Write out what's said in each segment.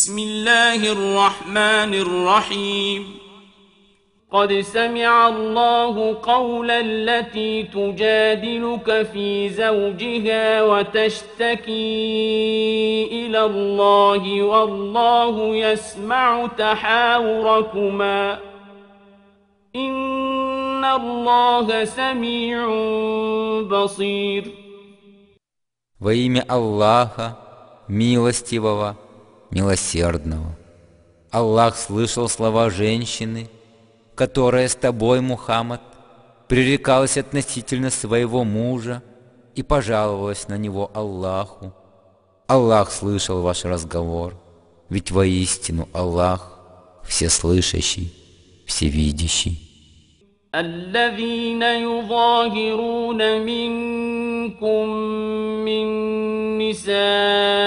بسم الله الرحمن الرحيم قد سمع الله قول التي تجادلك في زوجها وتشتكي إلى الله والله يسمع تحاوركما إن الله سميع بصير Во имя Аллаха, милостивого, милосердного. Аллах слышал слова женщины, которая с тобой, Мухаммад, пререкалась относительно своего мужа и пожаловалась на него Аллаху. Аллах слышал ваш разговор, ведь воистину Аллах всеслышащий, всевидящий. الذين يظاهرون منكم من نسائهم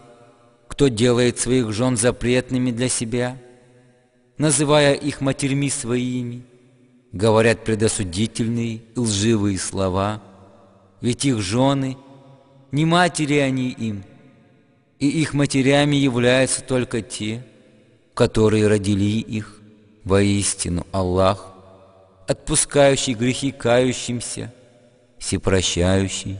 кто делает своих жен запретными для себя, называя их матерьми своими, говорят предосудительные и лживые слова, ведь их жены, не матери они им, и их матерями являются только те, которые родили их, воистину Аллах, отпускающий грехи кающимся, всепрощающий.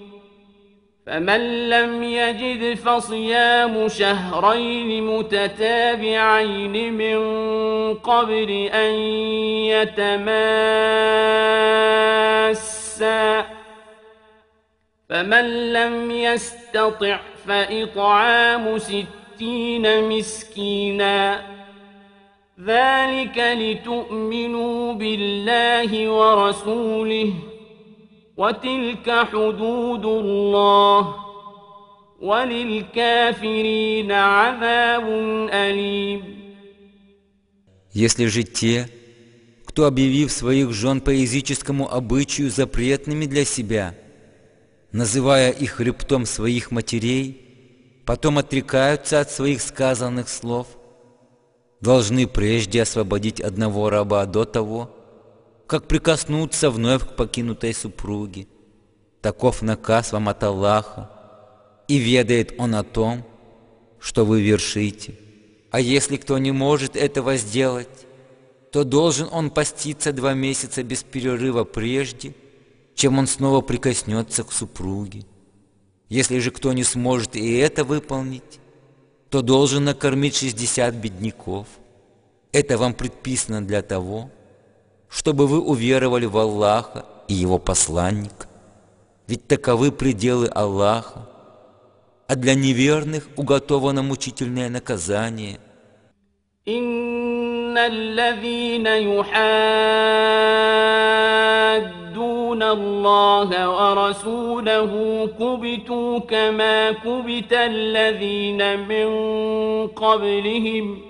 فمن لم يجد فصيام شهرين متتابعين من قبل أن يتماسا فمن لم يستطع فإطعام ستين مسكينا ذلك لتؤمنوا بالله ورسوله وتلك حدود الله وللكافرين عذاب أليم Если же те, кто, объявив своих жен по языческому обычаю запретными для себя, называя их хребтом своих матерей, потом отрекаются от своих сказанных слов, должны прежде освободить одного раба до того, как прикоснуться вновь к покинутой супруге. Таков наказ вам от Аллаха, и ведает Он о том, что вы вершите. А если кто не может этого сделать, то должен он поститься два месяца без перерыва прежде, чем он снова прикоснется к супруге. Если же кто не сможет и это выполнить, то должен накормить шестьдесят бедняков. Это вам предписано для того, чтобы вы уверовали в Аллаха и Его посланника. Ведь таковы пределы Аллаха, а для неверных уготовано мучительное наказание. إن الذين يحادون الله ورسوله كبتوا كما كبت الذين من قبلهم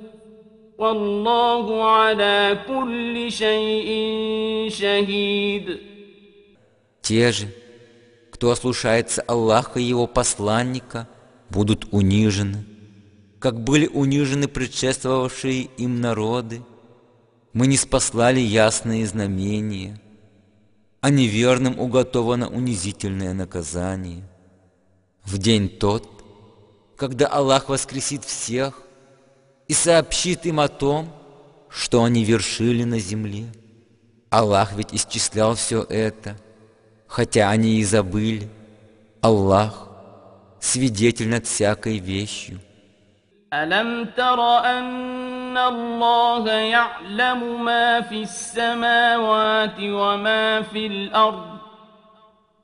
والله على كل شيء شهيد Те же, кто ослушается Аллаха и Его посланника, будут унижены, как были унижены предшествовавшие им народы, мы не спаслали ясные знамения, а неверным уготовано унизительное наказание. В день тот, когда Аллах воскресит всех и сообщит им о том, что они вершили на земле. Аллах ведь исчислял все это, хотя они и забыли. Аллах свидетель над всякой вещью. ألم تر أن الله يعلم ما في السماوات وما في الأرض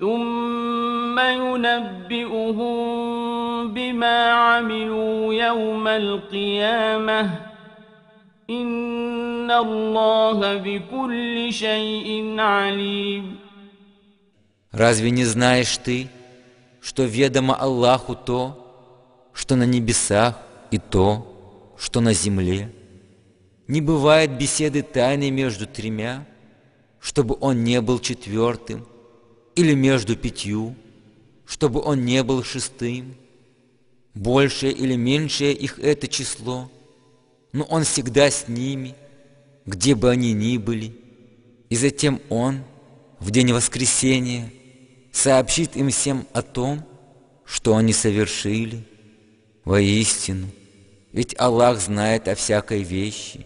ثم ينبئهم بما عملوا يوم القيامة إن الله بكل شيء عليم Разве не знаешь ты, что ведомо Аллаху то, что на небесах, и то, что на земле? Не бывает беседы тайны между тремя, чтобы он не был четвертым, или между пятью, чтобы он не был шестым. Большее или меньшее их это число, но он всегда с ними, где бы они ни были. И затем он, в день воскресения, сообщит им всем о том, что они совершили. Воистину, ведь Аллах знает о всякой вещи.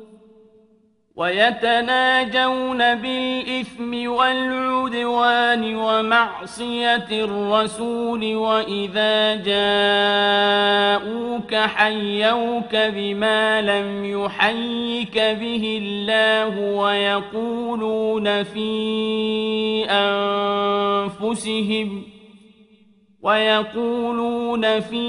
ويتناجون بالإثم والعدوان ومعصية الرسول وإذا جاءوك حيوك بما لم يحيك به الله ويقولون في أنفسهم ۖ ويقولون في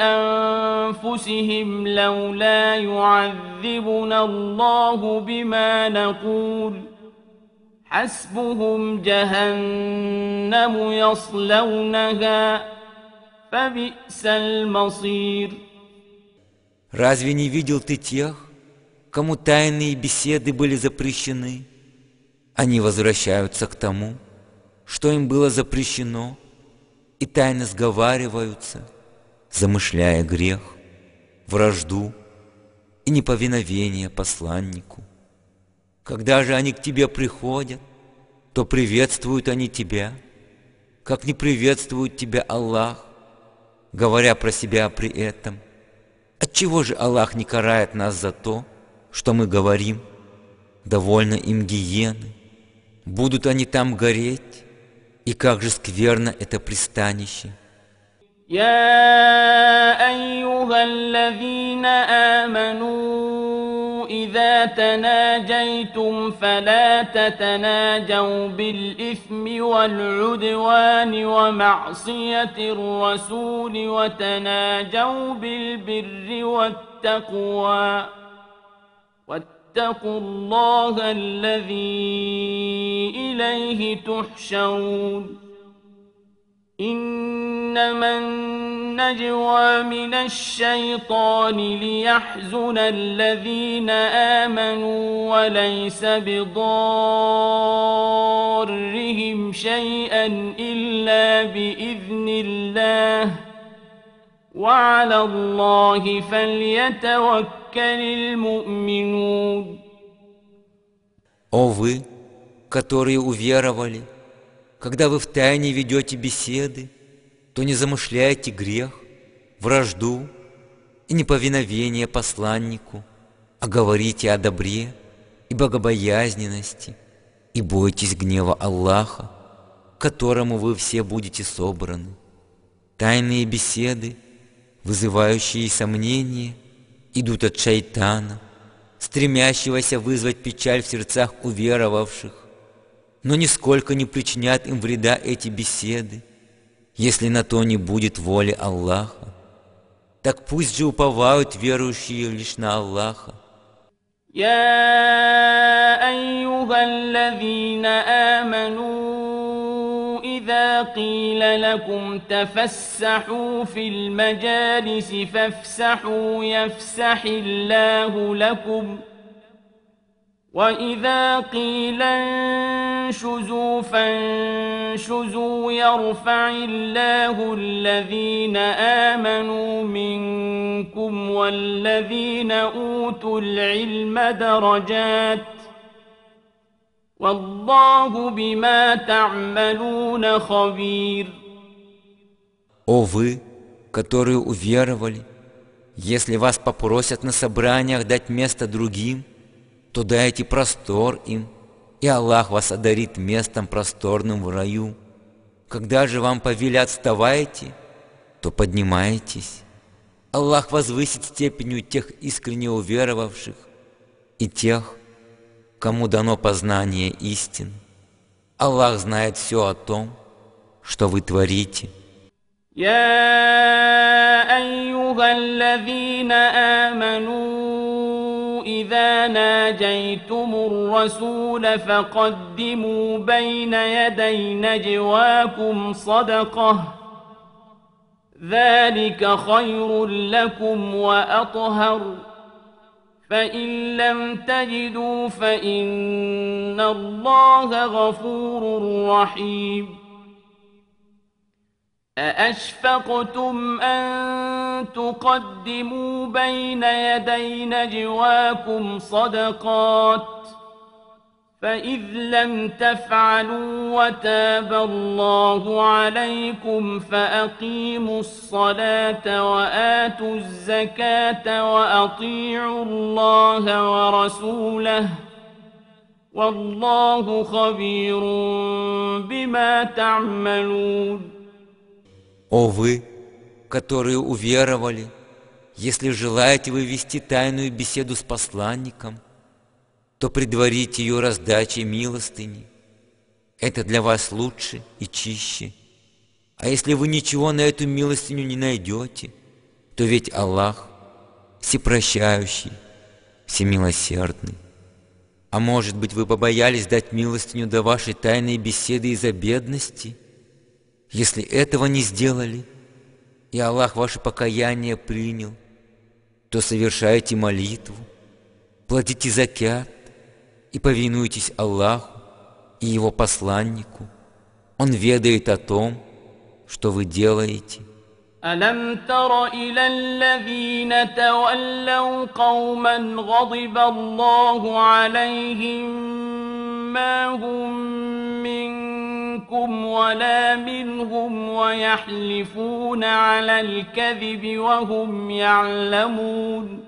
أنفسهم لولا يعذبنا الله بما نقول حسبهم جهنم يصلونها فبئس المصير Разве не видел ты тех, кому тайные беседы были запрещены? Они возвращаются к тому, что им было запрещено – и тайно сговариваются, замышляя грех, вражду и неповиновение посланнику. Когда же они к тебе приходят, то приветствуют они тебя, как не приветствует тебя Аллах, говоря про себя при этом. Отчего же Аллах не карает нас за то, что мы говорим? Довольно им гиены. Будут они там гореть, и как же скверно это пристанище. يا أيها الذين آمنوا إذا تناجيتم فلا تتناجوا بالإثم والعدوان ومعصية الرسول وتناجوا بالبر والتقوى واتقوا الله الذي إليه تحشرون. إنما النجوى من الشيطان ليحزن الذين آمنوا وليس بضارهم شيئا إلا بإذن الله. وعلى الله فليتوكل О вы, которые уверовали, когда вы в тайне ведете беседы, то не замышляйте грех, вражду и неповиновение посланнику, а говорите о добре и богобоязненности, и бойтесь гнева Аллаха. к которому вы все будете собраны. Тайные беседы, вызывающие сомнения, идут от шайтана, стремящегося вызвать печаль в сердцах уверовавших, но нисколько не причинят им вреда эти беседы, если на то не будет воли Аллаха. Так пусть же уповают верующие лишь на Аллаха. يا أيها الذين آمنوا إذا قيل لكم تفسحوا في المجالس فافسحوا يفسح الله لكم ۖ وإذا قيل انشزوا فانشزوا يرفع الله الذين آمنوا منكم والذين أوتوا العلم درجات Валлаху бима та'малуна хавир. О вы, которые уверовали, если вас попросят на собраниях дать место другим, то дайте простор им, и Аллах вас одарит местом просторным в раю. Когда же вам повелят «вставайте», то поднимайтесь. Аллах возвысит степенью тех искренне уверовавших и тех, кому дано познание истин. Аллах знает все о том, что вы творите. يا أيها الذين آمنوا إذا ناجيتم الرسول فقدموا بين يدي نجواكم صدقة ذلك خير لكم وأطهر فإن لم تجدوا فإن الله غفور رحيم أأشفقتم أن تقدموا بين يدي نجواكم صدقات فإذ لم تفعلوا وتاب الله عليكم فأقيموا الصلاة وآتوا الزكاة وأطيعوا الله ورسوله والله خبير بما تعملون О вы, которые уверовали, если желаете вы вести тайную беседу с посланником, то предварите ее раздачей милостыни. Это для вас лучше и чище. А если вы ничего на эту милостыню не найдете, то ведь Аллах всепрощающий, всемилосердный. А может быть, вы побоялись дать милостыню до вашей тайной беседы из-за бедности – если этого не сделали, и Аллах ваше покаяние принял, то совершайте молитву, платите закят и повинуйтесь Аллаху и Его посланнику. Он ведает о том, что вы делаете. ألم تر إلى الذين تولوا قوما غضب الله عليهم ما هم منكم ولا منهم ويحلفون على الكذب وهم يعلمون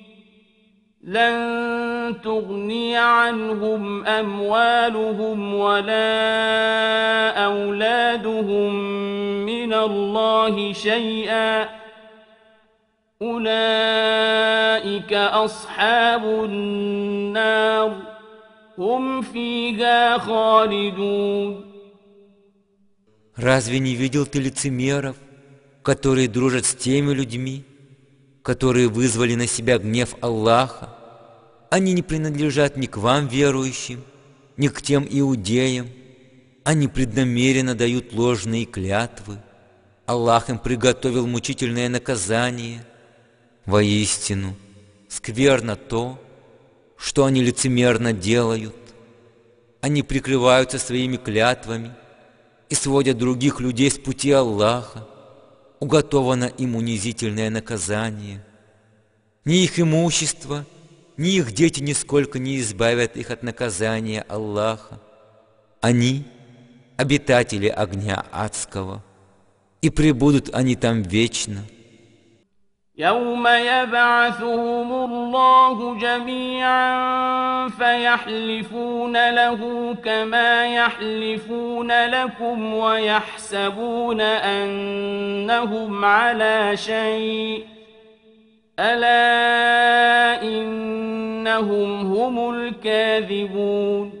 لن تغني عنهم أموالهم ولا أولادهم من الله شيئا أولئك أصحاب النار هم فيها خالدون Разве не видел ты лицемеров, которые дружат с теми людьми, которые вызвали на себя гнев Аллаха? Они не принадлежат ни к вам, верующим, ни к тем иудеям. Они преднамеренно дают ложные клятвы. Аллах им приготовил мучительное наказание. Воистину, скверно то, что они лицемерно делают. Они прикрываются своими клятвами и сводят других людей с пути Аллаха, уготовано им унизительное наказание. Ни их имущество, ни их дети нисколько не избавят их от наказания Аллаха. Они – обитатели огня адского, и пребудут они там вечно – يوم يبعثهم الله جميعا فيحلفون له كما يحلفون لكم ويحسبون انهم على شيء الا انهم هم الكاذبون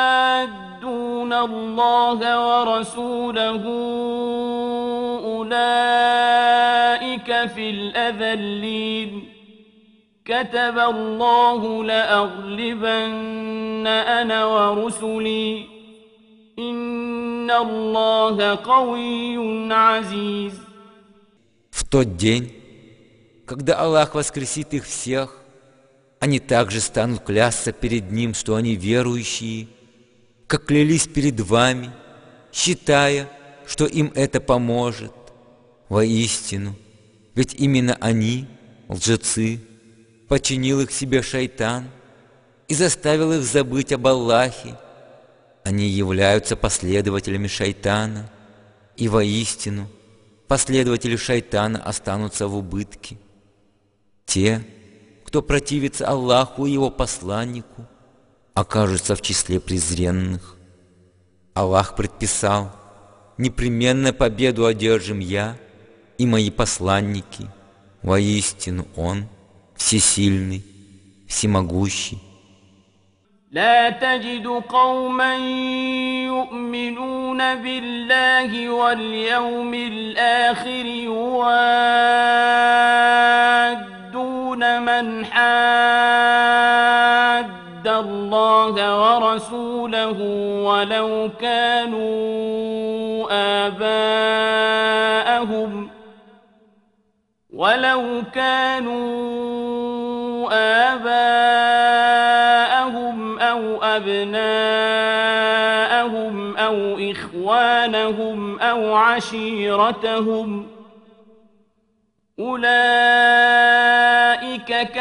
الله ورسوله أولئك في الأذلين كتب الله لأغلبن أنا ورسلي إن الله قوي عزيز В тот день, когда Аллах воскресит их всех, они также станут клясться перед Ним, что они верующие – как клялись перед вами, считая, что им это поможет. Воистину, ведь именно они, лжецы, починил их себе шайтан и заставил их забыть об Аллахе. Они являются последователями шайтана, и воистину последователи шайтана останутся в убытке. Те, кто противится Аллаху и Его посланнику, окажутся в числе презренных. Аллах предписал, непременно победу одержим я и мои посланники. Воистину Он всесильный, всемогущий. لا تجد قوما يؤمنون بالله واليوم الآخر يوادون من حاد ورسوله ولو كانوا آباءهم ولو كانوا آباءهم أو أبناءهم أو إخوانهم أو عشيرتهم ۖ أولئك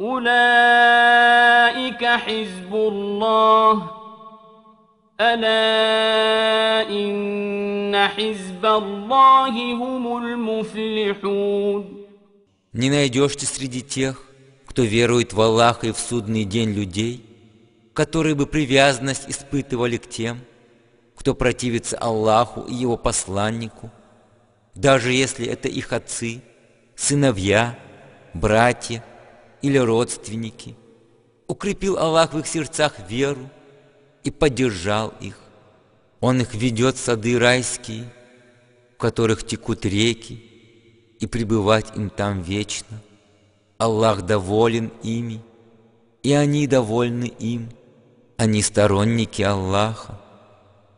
أولئك حزب الله ألا إن حزب الله هم المفلحون Не найдешь ты среди тех, кто верует в Аллаха и в судный день людей, которые бы привязанность испытывали к тем, кто противится Аллаху и Его посланнику, даже если это их отцы, сыновья, братья или родственники. Укрепил Аллах в их сердцах веру и поддержал их. Он их ведет в сады райские, в которых текут реки, и пребывать им там вечно. Аллах доволен ими, и они довольны им. Они сторонники Аллаха,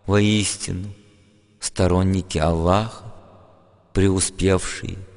воистину, сторонники Аллаха, преуспевшие –